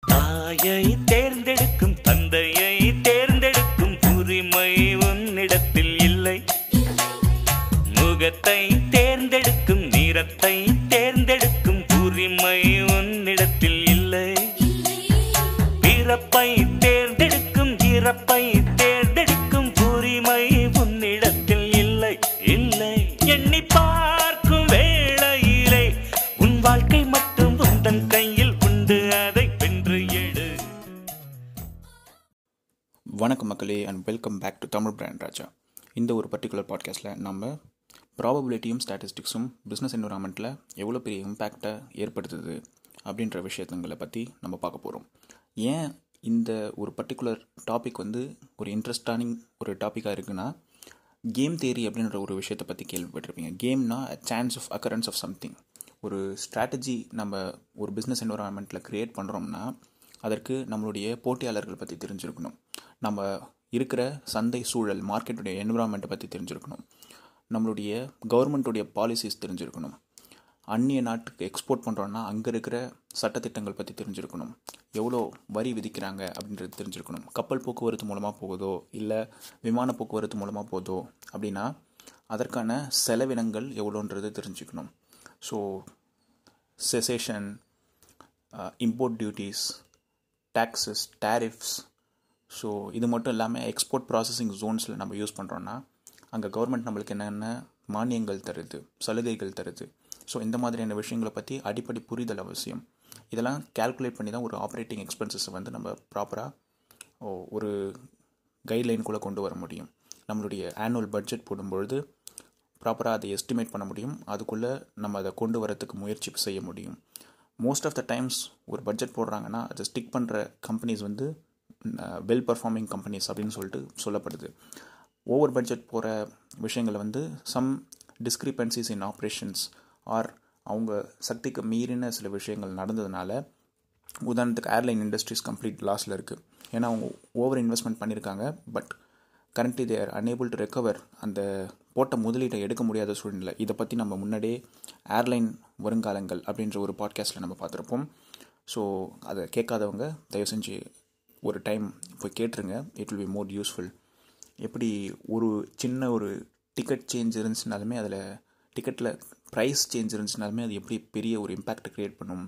தாயை தேர்ந்தெடுக்கும் மக்களே and welcome back to Tamil brand Raja இந்த ஒரு பர்டிகுலர் பாட்காஸ்ட்டில் நம்ம ப்ராபபிலிட்டியும் ஸ்டாட்டிஸ்டிக்ஸும் பிஸ்னஸ் என்விரான்மெண்ட்டில் எவ்வளோ பெரிய இம்பேக்டை ஏற்படுத்துது அப்படின்ற விஷயத்துங்களை பற்றி நம்ம பார்க்க போகிறோம் ஏன் இந்த ஒரு பர்டிகுலர் டாபிக் வந்து ஒரு இன்ட்ரெஸ்டானிங் ஒரு டாப்பிக்காக இருக்குன்னா கேம் தேரி அப்படின்ற ஒரு விஷயத்தை பற்றி கேள்விப்பட்டிருப்பீங்க. கேம்னா chance of occurrence of something ஒரு ஸ்ட்ராட்டஜி நம்ம ஒரு பிஸ்னஸ் என்விரான்மெண்ட்டில் க்ரியேட் பண்ணுறோம்னா அதற்கு நம்மளுடைய போட்டியாளர்கள் பற்றி தெரிஞ்சிருக்கணும். நம்ம இருக்கிற சந்தை சூழல் மார்க்கெட்டுடைய என்விரான்மெண்ட்டை பற்றி தெரிஞ்சிருக்கணும். நம்மளுடைய கவர்மெண்ட்டுடைய பாலிசிஸ் தெரிஞ்சிருக்கணும். அந்நிய நாட்டுக்கு எக்ஸ்போர்ட் பண்ணுறோன்னா அங்கே இருக்கிற சட்டத்திட்டங்கள் பற்றி தெரிஞ்சிருக்கணும். எவ்வளோ வரி விதிக்கிறாங்க அப்படின்றது தெரிஞ்சிருக்கணும். கப்பல் போக்குவரத்து மூலமாக போகுதோ இல்லை விமான போக்குவரத்து மூலமாக போகுதோ அப்படின்னா அதற்கான செலவினங்கள் எவ்வளோன்றது தெரிஞ்சுக்கணும். So cessation import duties taxes tariffs so இது மட்டும் இல்லாமல் எக்ஸ்போர்ட் ப்ராசஸிங் ஜோன்ஸில் நம்ம யூஸ் பண்ணுறோன்னா அங்கே கவர்மெண்ட் நம்மளுக்கு என்னென்ன மானியங்கள் தருது சலுகைகள் தருது. ஸோ இந்த மாதிரியான விஷயங்களை பற்றி அடிப்படை புரிதல் அவசியம். இதெல்லாம் கால்குலேட் பண்ணி தான் ஒரு ஆப்ரேட்டிங் எக்ஸ்பென்சஸை வந்து நம்ம ப்ராப்பராக ஒரு கைட்லைனுக்குள்ளே கொண்டு வர முடியும். நம்மளுடைய ஆனுவல் பட்ஜெட் போடும்பொழுது ப்ராப்பராக அதை எஸ்டிமேட் பண்ண முடியும். அதுக்குள்ளே நம்ம அதை கொண்டு வரத்துக்கு முயற்சி செய்ய முடியும். மோஸ்ட் ஆஃப் த டைம்ஸ் ஒரு பட்ஜெட் போடுறாங்கன்னா அதை ஸ்டிக் பண்ணுற கம்பெனிஸ் வந்து வெல் பர்ஃபார்மிங் கம்பெனிஸ் அப்படின்னு சொல்லிட்டு சொல்லப்படுது. ஓவர் பட்ஜெட் போகிற விஷயங்களை வந்து some discrepancies in operations or அவங்க சக்திக்கு மீறின சில விஷயங்கள் நடந்ததுனால உதாரணத்துக்கு ஏர்லைன் இண்டஸ்ட்ரீஸ் கம்ப்ளீட் லாஸில் இருக்குது ஏன்னா அவங்க ஓவர் இன்வெஸ்ட்மெண்ட் பண்ணியிருக்காங்க but currently they're unable to recover அந்த போட்ட முதலீட்டை எடுக்க முடியாத சூழ்நிலை. இதை பற்றி நம்ம முன்னாடியே ஏர்லைன் வருங்காலங்கள் அப்படின்ற ஒரு பாட்காஸ்ட்டில் நம்ம பார்த்துருப்போம். ஸோ அதை கேட்காதவங்க தயவு செஞ்சு ஒரு டைம் போய் கேட்டுருங்க. It will be more useful எப்படி ஒரு சின்ன ஒரு டிக்கெட் சேஞ்ச் இருந்துச்சுனாலுமே அதில் டிக்கெட்டில் ப்ரைஸ் சேஞ்ச் இருந்துச்சுனாலுமே அது எப்படி பெரிய ஒரு இம்பேக்ட் க்ரியேட் பண்ணும்?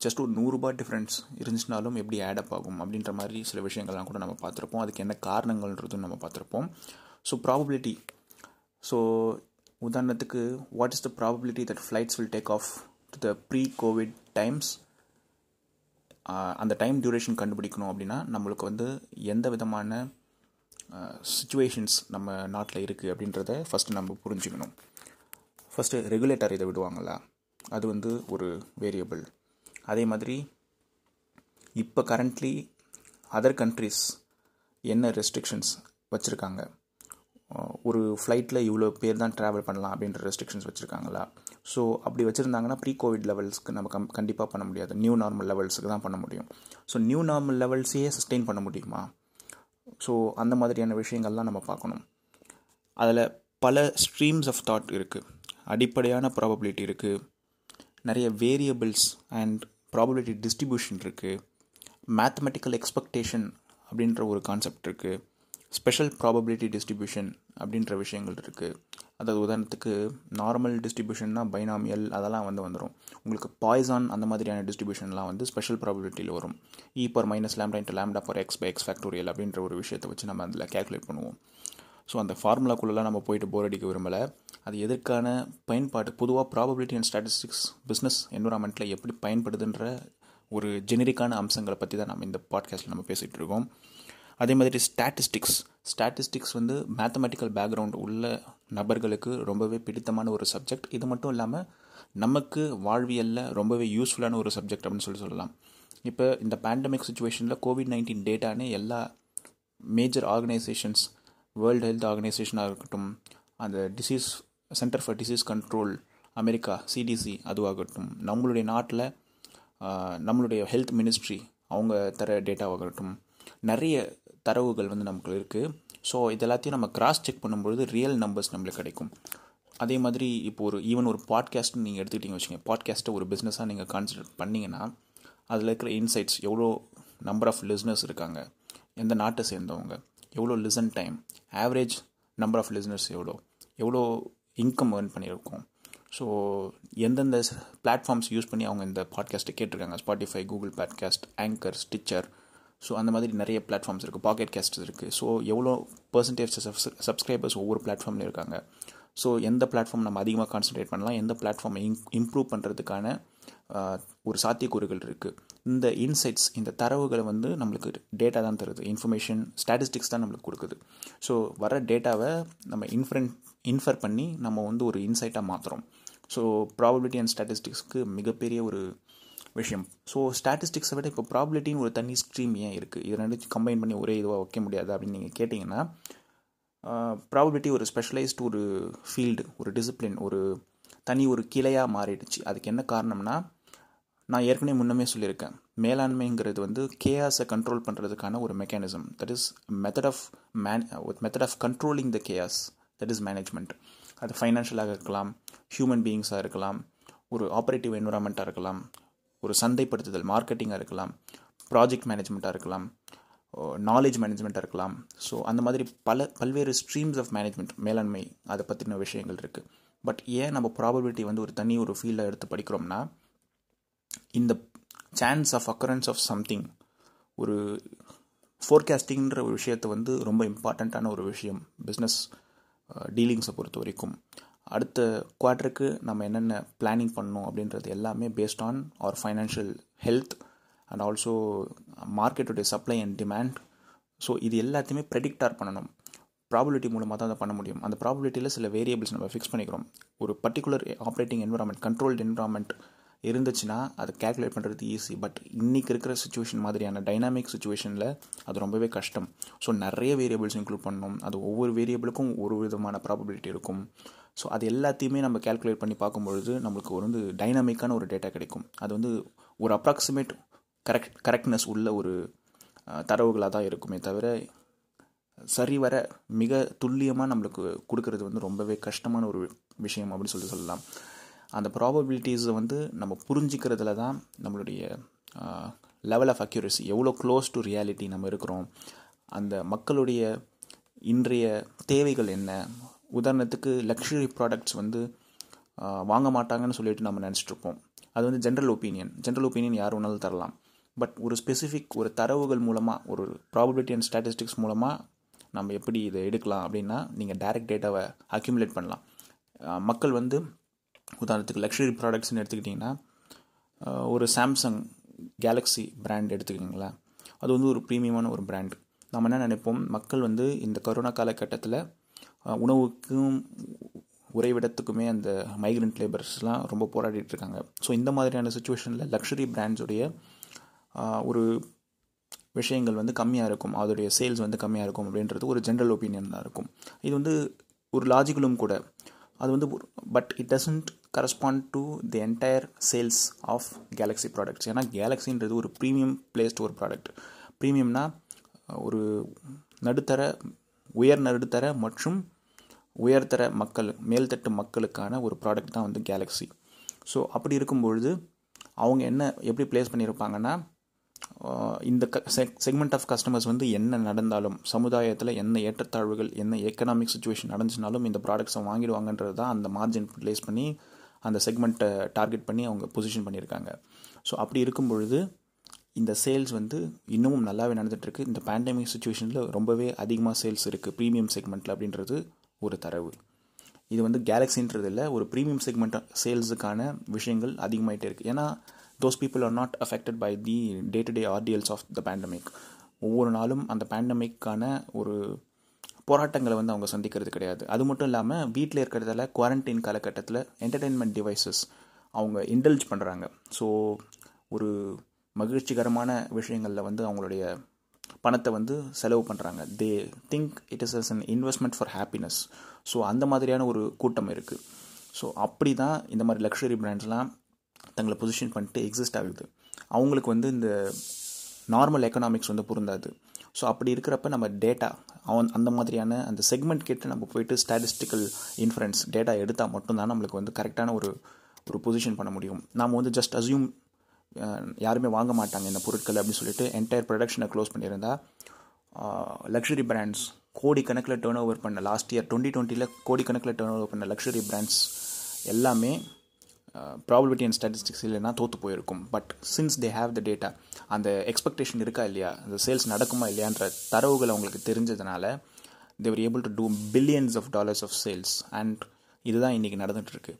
ஜஸ்ட் ஒரு நூறுரூபா டிஃப்ரென்ஸ் இருந்துச்சுனாலும் எப்படி ஆடப் ஆகும் அப்படின்ற மாதிரி சில விஷயங்கள்லாம் கூட நம்ம பார்த்துருப்போம். அதுக்கு என்ன காரணங்கள்ன்றதும் நம்ம பார்த்துருப்போம். ஸோ ப்ராபபிலிட்டி ஸோ உதாரணத்துக்கு what is the probability that flights will take off to the pre covid times அந்த டைம் டியூரேஷன் கண்டுபிடிக்கணும் அப்படின்னா நம்மளுக்கு வந்து எந்த விதமான சுச்சுவேஷன்ஸ் நம்ம நாட்டில் இருக்குது அப்படின்றத ஃபஸ்ட்டு நம்ம புரிஞ்சுக்கணும். ஃபஸ்ட்டு ரெகுலேட்டர் இதை விடுவாங்களா? அது வந்து ஒரு வேரியபிள் அதே மாதிரி இப்போ கரண்ட்லி அதர் கண்ட்ரிஸ் என்ன ரெஸ்ட்ரிக்ஷன்ஸ் வச்சுருக்காங்க? ஒரு ஃப்ளைட்டில் இவ்வளோ பேர் தான் ட்ராவல் பண்ணலாம் அப்படின்ற ரெஸ்ட்ரிக்ஷன்ஸ் வச்சுருக்காங்களா? ஸோ அப்படி வச்சுருந்தாங்கன்னா ப்ரீ கோவிட் லெவல்ஸ்க்கு நம்ம கம் கண்டிப்பாக பண்ண முடியாது. நியூ நார்மல் லெவல்ஸுக்கு தான் பண்ண முடியும். ஸோ நியூ நார்மல் லெவல்ஸையே சஸ்டெயின் பண்ண முடியுமா? ஸோ அந்த மாதிரியான விஷயங்கள்லாம் நம்ம பார்க்கணும். அதில் பல ஸ்ட்ரீம்ஸ் ஆஃப் தாட் இருக்குது அடிப்படையான ப்ராபபிலிட்டி இருக்குது நிறைய வேரியபிள்ஸ் அண்ட் ப்ராபபிலிட்டி டிஸ்ட்ரிபியூஷன் இருக்குது மேத்தமெட்டிக்கல் எக்ஸ்பெக்டேஷன் அப்படின்ற ஒரு கான்செப்ட் இருக்குது ஸ்பெஷல் ப்ராபபிலிட்டி டிஸ்ட்ரிபியூஷன் அப்படின்ற விஷயங்கள் இருக்குது அதாவது உதாரணத்துக்கு நார்மல் டிஸ்ட்ரிபியூஷன்னா பைனாமியல் அதெல்லாம் வந்து வந்துடும் உங்களுக்கு பாய்சான் அந்த மாதிரியான டிஸ்ட்ரிபியூஷன்லாம் வந்து ஸ்பெஷல் ப்ராபபிலிட்டியில் வரும். E power minus lambda into lambda power x by x factorial அப்படின்ற ஒரு விஷயத்தை வச்சு நம்ம அதில் கேல்குலேட் பண்ணுவோம். ஸோ அந்த ஃபார்முலாக்குள்ளெலாம் நம்ம போயிட்டு போர் அடிக்க விரும்பலை. அது எதற்கான பயன்பாடு பொதுவாக ப்ராபபிலிட்டி அண்ட் ஸ்டாட்டிஸ்டிக்ஸ் பிஸ்னஸ் என்விரான்மெண்ட்டில் எப்படி பயன்படுதுன்ற ஒரு ஜெனரிக்கான அம்சங்களை பற்றி தான் நம்ம இந்த பாட்காஸ்ட்டில் நம்ம பேசிகிட்டு இருக்கோம். அதே மாதிரி ஸ்டாட்டிஸ்டிக்ஸ் ஸ்டாட்டிஸ்டிக்ஸ் வந்து மேத்தமெட்டிக்கல் பேக்ரவுண்ட் உள்ள நபர்களுக்கு ரொம்பவே பிடித்தமான ஒரு சப்ஜெக்ட் இது மட்டும் இல்லாமல் நமக்கு வாழ்வியலில் ரொம்பவே யூஸ்ஃபுல்லான ஒரு சப்ஜெக்ட் அப்படின்னு சொல்லி சொல்லலாம். இப்போ இந்த பேண்டமிக் சுச்சுவேஷனில் கோவிட் நைன்டீன் டேட்டானே எல்லா மேஜர் ஆர்கனைசேஷன்ஸ் வேர்ல்டு ஹெல்த் ஆர்கனைசேஷனாக இருக்கட்டும் அந்த disease center for disease control America CDC அதுவாகட்டும் நம்மளுடைய நாட்டில் நம்மளுடைய ஹெல்த் மினிஸ்ட்ரி அவங்க தர டேட்டாவாகட்டும் நிறைய தரவுகள் வந்து நமக்கு இருக்குது ஸோ இது எல்லாத்தையும் நம்ம கிராஸ் செக் பண்ணும்பொழுது ரியல் நம்பர்ஸ் நம்மளுக்கு கிடைக்கும். அதே மாதிரி இப்போ ஒரு ஈவன் ஒரு பாட்காஸ்ட் நீங்கள் எடுத்துக்கிட்டீங்க வச்சுங்க பாட்காஸ்ட்டை ஒரு பிஸ்னஸாக நீங்கள் கான்சிடர் பண்ணிங்கன்னா அதில் இருக்கிற இன்சைட்ஸ் எவ்வளோ நம்பர் ஆஃப் லிஸ்னர்ஸ் இருக்காங்க எந்த நாட்டை சேர்ந்தவங்க எவ்வளோ listen time average number of listeners எவ்வளோ எவ்வளோ இன்கம் ஏர்ன் பண்ணியிருக்கோம். ஸோ எந்தெந்த பிளாட்ஃபார்ம்ஸ் யூஸ் பண்ணி அவங்க இந்த பாட்காஸ்ட்டை கேட்டிருக்காங்க? Spotify Google podcast Anchor Stitcher so அந்த மாதிரி நிறைய பிளாட்ஃபார்ம்ஸ் இருக்குது பாக்கெட் கேஸ்ட் இருக்குது ஸோ எவ்வளோ பர்சன்டேஜ் சப்ஸ்கிரைபர்ஸ் ஒவ்வொரு பிளாட்ஃபார்ம்லையும் இருக்காங்க? ஸோ எந்த பிளாட்ஃபார்ம் நம்ம அதிகமாக கான்சன்ட்ரேட் பண்ணலாம்? எந்த பிளாட்ஃபார்மை இம்ப்ரூவ் பண்ணுறதுக்கான ஒரு சாத்தியக்கூறுகள் இருக்குது இந்த இன்சைட்ஸ் இந்த தரவுகளை வந்து நம்மளுக்கு டேட்டா தான் தருது. இன்ஃபர்மேஷன் ஸ்டாட்டிஸ்டிக்ஸ் தான் நம்மளுக்கு கொடுக்குது. ஸோ வர டேட்டாவை நம்ம இன்ஃபரன் இன்ஃபர் பண்ணி நம்ம வந்து ஒரு இன்சைட்டாக மாற்றுறோம் ஸோ ப்ராபபிலிட்டி அண்ட் ஸ்டாட்டிஸ்டிக்ஸ்க்கு மிகப்பெரிய ஒரு விஷயம். ஸோ ஸ்டாட்டிஸ்டிக்ஸை விட இப்போ ப்ராபிலிட்டின்னு ஒரு தனி ஸ்ட்ரீம் ஏன் இருக்குது இது ரெண்டு கம்பைன் பண்ணி ஒரே இதுவாக வைக்க முடியாது அப்படின்னு நீங்கள் கேட்டிங்கன்னா ப்ராபபிலிட்டி ஒரு ஸ்பெஷலைஸ்டு ஒரு ஃபீல்டு ஒரு டிசிப்ளின் ஒரு தனி ஒரு கிளையாக மாறிடுச்சு. அதுக்கு என்ன காரணம்னா நான் ஏற்கனவே முன்னமே சொல்லியிருக்கேன். மேலாண்மைங்கிறது வந்து கேஆஸை கண்ட்ரோல் பண்ணுறதுக்கான ஒரு mechanism that is method of man method of controlling the chaos that is management அது ஃபைனான்ஷியலாக இருக்கலாம் ஹியூமன் பீயிங்ஸாக இருக்கலாம் ஒரு ஆப்ரேட்டிவ் என்விரான்மெண்ட்டாக இருக்கலாம் ஒரு சந்தைப்படுத்துதல் மார்க்கெட்டிங்காக இருக்கலாம் ப்ராஜெக்ட் மேனேஜ்மெண்ட்டாக இருக்கலாம் நாலேஜ் மேனேஜ்மெண்ட்டாக இருக்கலாம். ஸோ அந்த மாதிரி பல பல்வேறு ஸ்ட்ரீம்ஸ் ஆஃப் மேனேஜ்மெண்ட் மேலாண்மை அதை பற்றின விஷயங்கள் இருக்குது பட் ஏன் நம்ம ப்ராபபிலிட்டி வந்து ஒரு தனி ஒரு ஃபீல்டை எடுத்து படிக்கிறோம்னா இந்த chance of occurrence of something ஒரு ஃபோர்காஸ்டிங்கிற ஒரு விஷயத்தை வந்து ரொம்ப இம்பார்ட்டண்ட்டான ஒரு விஷயம் பிஸ்னஸ் டீலிங்ஸை பொறுத்த வரைக்கும். அடுத்த குவார்ட்டருக்கு நம்ம என்னென்ன பிளானிங் பண்ணணும் அப்படின்றது எல்லாமே based on our financial health and also மார்க்கெட்டுடைய supply and demand so இது எல்லாத்தையுமே ப்ரெடிக்டார் பண்ணணும். ப்ராபிலிட்டி மூலமாக தான் அதை பண்ண முடியும். அந்த ப்ராபிலிட்டியில் சில வேரியபிள்ஸ் நம்ம ஃபிக்ஸ் பண்ணிக்கிறோம். ஒரு particular operating environment controlled environment இருந்துச்சுன்னா அதை கேல்குலேட் பண்ணுறது ஈஸி பட் இன்றைக்கி இருக்கிற சுச்சுவேஷன் மாதிரியான டைனாமிக் சுச்சுவேஷனில் அது ரொம்பவே கஷ்டம். ஸோ நிறைய வேரியபிள்ஸ் இன்க்ளூட் பண்ணணும். அது ஒவ்வொரு வேரியபிளுக்கும் ஒரு விதமான ப்ராபபிலிட்டி இருக்கும். ஸோ அது எல்லாத்தையுமே நம்ம கேல்குலேட் பண்ணி பார்க்கும்பொழுது நம்மளுக்கு ஒரு வந்து டைனாமிக்கான ஒரு டேட்டா கிடைக்கும். அது வந்து ஒரு அப்ராக்சிமேட் கரெக்ட் கரெக்ட்னஸ் உள்ள ஒரு தரவுகளாக தான் இருக்குமே தவிர சரிவர மிக துல்லியமாக நம்மளுக்கு கொடுக்கறது வந்து ரொம்பவே கஷ்டமான ஒரு விஷயம் அப்படின்னு சொல்லி சொல்லலாம். அந்த ப்ராபபிலிட்டிஸை வந்து நம்ம புரிஞ்சிக்கிறதுல தான் நம்மளுடைய லெவல் ஆஃப் அக்யூரசி எவ்வளோ க்ளோஸ் டு ரியாலிட்டி நம்ம இருக்கிறோம். அந்த மக்களுடைய இன்றைய தேவைகள் என்ன? உதாரணத்துக்கு லக்ஸுரி ப்ராடக்ட்ஸ் வந்து வாங்க மாட்டாங்கன்னு சொல்லிட்டு நம்ம நினச்சிட்ருப்போம் அது வந்து ஜென்ரல் ஒப்பீனியன் ஜென்ரல் ஒப்பீனியன் யார் வேணாலும் தரலாம். பட் ஒரு ஸ்பெசிஃபிக் ஒரு தரவுகள் மூலமாக ஒரு ப்ராபபிலிட்டி அண்ட் ஸ்டாட்டிஸ்டிக்ஸ் மூலமாக நம்ம எப்படி இதை எடுக்கலாம் அப்படின்னா நீங்கள் டைரக்ட் டேட்டாவை அக்யூமுலேட் பண்ணலாம். மக்கள் வந்து உதாரணத்துக்கு லக்ஸரி ப்ராடக்ட்ஸ்னு எடுத்துக்கிட்டிங்கன்னா ஒரு சாம்சங் கேலக்ஸி பிராண்ட் எடுத்துக்கிட்டிங்களேன் அது வந்து ஒரு ப்ரீமியமான ஒரு பிராண்ட் நம்ம என்ன நினைப்போம்? மக்கள் வந்து இந்த கொரோனா காலகட்டத்தில் உணவுக்கும் உறைவிடத்துக்குமே அந்த மைக்ரண்ட் லேபர்ஸ்லாம் ரொம்ப போராடிட்டு இருக்காங்க. ஸோ இந்த மாதிரியான சுச்சுவேஷனில் லக்ஸரி பிராண்ட்ஸுடைய ஒரு விஷயங்கள் வந்து கம்மியாக இருக்கும். அதோடைய சேல்ஸ் வந்து கம்மியாக இருக்கும் அப்படின்றது ஒரு ஜென்ரல் ஒப்பீனியன் தான் இருக்கும். இது வந்து ஒரு லாஜிக்கலும் கூட. அது வந்து but it doesn't correspond to the entire sales of Galaxy products ஏன்னா கேலக்ஸின்றது ஒரு ப்ரீமியம் பிளேஸ்ட் ஒரு ப்ராடக்ட் ப்ரீமியம்னா ஒரு நடுத்தர உயர் நடுத்தர மற்றும் உயர்தர மக்கள் மேல்தட்டு மக்களுக்கான ஒரு ப்ராடக்ட் தான் வந்து கேலக்ஸி ஸோ அப்படி இருக்கும்பொழுது அவங்க என்ன எப்படி ப்ளேஸ் பண்ணியிருப்பாங்கன்னா இந்த க செக்மெண்ட் ஆஃப் கஸ்டமர்ஸ் வந்து என்ன நடந்தாலும் சமுதாயத்தில் என்ன ஏற்றத்தாழ்வுகள் என்ன எக்கனாமிக் சுச்சுவேஷன் நடந்துச்சுனாலும் இந்த ப்ராடக்ட்ஸை வாங்கிடுவாங்கன்றது தான் அந்த மார்ஜின் ப்ளேஸ் பண்ணி அந்த செக்மெண்ட்டை டார்கெட் பண்ணி அவங்க பொசிஷன் பண்ணியிருக்காங்க. ஸோ அப்படி இருக்கும் பொழுது இந்த சேல்ஸ் வந்து இன்னமும் நல்லாவே நடந்துகிட்ருக்கு இந்த பேண்டமிக் சுச்சுவேஷனில் ரொம்பவே அதிகமாக சேல்ஸ் இருக்குது ப்ரீமியம் செக்மெண்ட்டில் அப்படின்றது ஒரு தரவு. இது வந்து கேலக்ஸின்றது இல்லை ஒரு ப்ரீமியம் செக்மெண்ட் சேல்ஸுக்கான விஷயங்கள் அதிகமாகிட்டே இருக்குது ஏன்னா those people are not affected by the day to day ordeals of the pandemic ஒவ்வொரு நாளும் அந்த பேண்டமிக்கான ஒரு போராட்டங்களை வந்து அவங்க சந்திக்கிறது கிடையாது. அது மட்டும் இல்லாமல் வீட்டில் இருக்கிறதால குவாரண்டைன் காலகட்டத்தில் என்டர்டெயின்மெண்ட் டிவைசஸ் அவங்க இன்டல்ஜ் பண்ணுறாங்க ஸோ ஒரு மகிழ்ச்சிகரமான விஷயங்களில் வந்து அவங்களுடைய பணத்தை வந்து செலவு பண்ணுறாங்க they think it is as an investment for happiness so அந்த மாதிரியான ஒரு கூட்டம் இருக்குது ஸோ அப்படி தான் இந்த மாதிரி லக்ஸரி பிராண்ட்ஸ்லாம் தங்களை பொசிஷன் பண்ணிட்டு எக்ஸிஸ்ட் ஆகுது. அவங்களுக்கு வந்து இந்த நார்மல் எக்கனாமிக்ஸ் வந்து பொருந்தாது. ஸோ அப்படி இருக்கிறப்ப நம்ம டேட்டா அவன் அந்த மாதிரியான அந்த செக்மெண்ட் கேட்டு நம்ம போயிட்டு ஸ்டாட்டிஸ்டிக்கல் இன்ஃபரன்ஸ் டேட்டா எடுத்தால் மட்டும்தான் நம்மளுக்கு வந்து கரெக்டான ஒரு ஒரு பொசிஷன் பண்ண முடியும். நாம் வந்து ஜஸ்ட் அசியூம் யாருமே வாங்க மாட்டாங்க இந்த பொருட்கள் அப்படின்னு சொல்லிட்டு என்டையர் ப்ரொடக்ஷனை க்ளோஸ் பண்ணியிருந்தா லக்ஸுரி பிராண்ட்ஸ் கோடிக்கணக்கில் டேர்ன் ஓவர் பண்ண லாஸ்ட் இயர் டுவெண்ட்டி டுவெண்ட்டியில் கோடிக்கணக்கில் டேர்ன் ஓவர் பண்ண லக்ஸுரி பிராண்ட்ஸ் எல்லாமே ப்ராபபிலிட்டி அண்ட் ஸ்டாட்டிஸ்டிக்ஸ் இல்லைன்னா தோற்று போயிருக்கும். But since they have the data அந்த எக்ஸ்பெக்டேஷன் இருக்கா இல்லையா? அந்த சேல்ஸ் நடக்குமா இல்லையான்ற தரவுகள் அவங்களுக்கு தெரிஞ்சதுனால they were able to do billions of dollars of sales and இதுதான் இன்றைக்கி நடந்துகிட்ருக்கு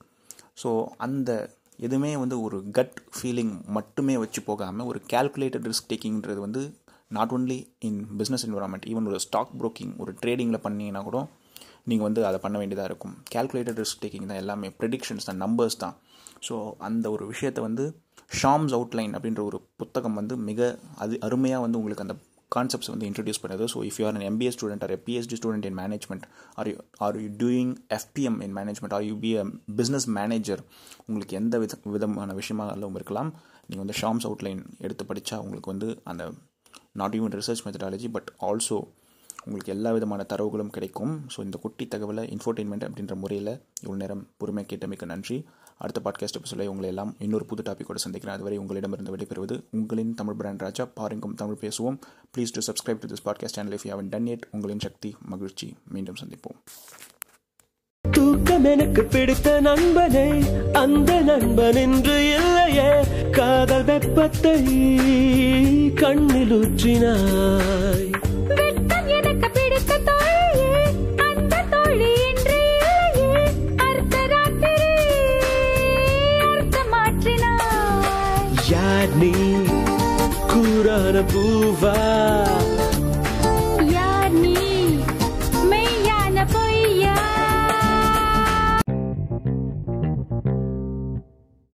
ஸோ அந்த எதுவுமே வந்து ஒரு கட் ஃபீலிங் மட்டுமே வச்சு போகாமல் ஒரு கேல்குலேட்டட் ரிஸ்க் டேக்கிங்கிறது வந்து not only in business environment even ஒரு ஸ்டாக் ப்ரோக்கிங் ஒரு ட்ரேடிங்கில் பண்ணிங்கன்னா கூட நீங்கள் வந்து அதை பண்ண வேண்டியதாக இருக்கும். கேல்குலேட்டட் ரிஸ்க் டேக்கிங் தான் எல்லாமே. ப்ரெடிக்ஷன்ஸ் தான் நம்பர்ஸ் தான். ஸோ அந்த ஒரு விஷயத்தை வந்து ஷாம்ஸ் அவுட்லைன் அப்படின்ற ஒரு புத்தகம் வந்து மிக அது அருமையாக வந்து உங்களுக்கு அந்த கான்செப்ட்ஸ் வந்து இன்ட்ரடியூஸ் பண்ணுது. So if you are an MBA student or PhD student in management or you are you doing FPM in management or you be a business manager உங்களுக்கு எந்த வித விதமான விஷயமாகவும் இருக்கலாம். நீங்கள் வந்து ஷாம்ஸ் அவுட்லைன் எடுத்து படித்தா உங்களுக்கு வந்து அந்த not even research methodology but also உங்களுக்கு எல்லா விதமான தரவுகளும் கிடைக்கும். ஸோ இந்த குட்டி தகவலை இன்ஃபோர்டெயின்மெண்ட் அப்படின்ற முறையில் இவ்வளோ நேரம் பொறுமை கேட்டமைக்கு நன்றி. அடுத்த பாட்காஸ்ட் எபிசோட உங்களை எல்லாம் இன்னொரு புது டாப்பிக்கோடு சந்திக்கிறேன். அதுவரை உங்களிடமிருந்து விடைபெறுவது உங்களின் தமிழ் பிராண்ட் ராஜா. பாருங்கும் தமிழ் பேசுவோம். Please to subscribe to this podcast channel if you haven't done it உங்களின் சக்தி மகிழ்ச்சி. மீண்டும் சந்திப்போம். தூக்கம் எனக்கு பிடித்த நண்பனே அந்த நண்பன் இன்று இல்லையே. காதல் வெப்பத்தை கண்ணில் ஊற்றினாய். na buva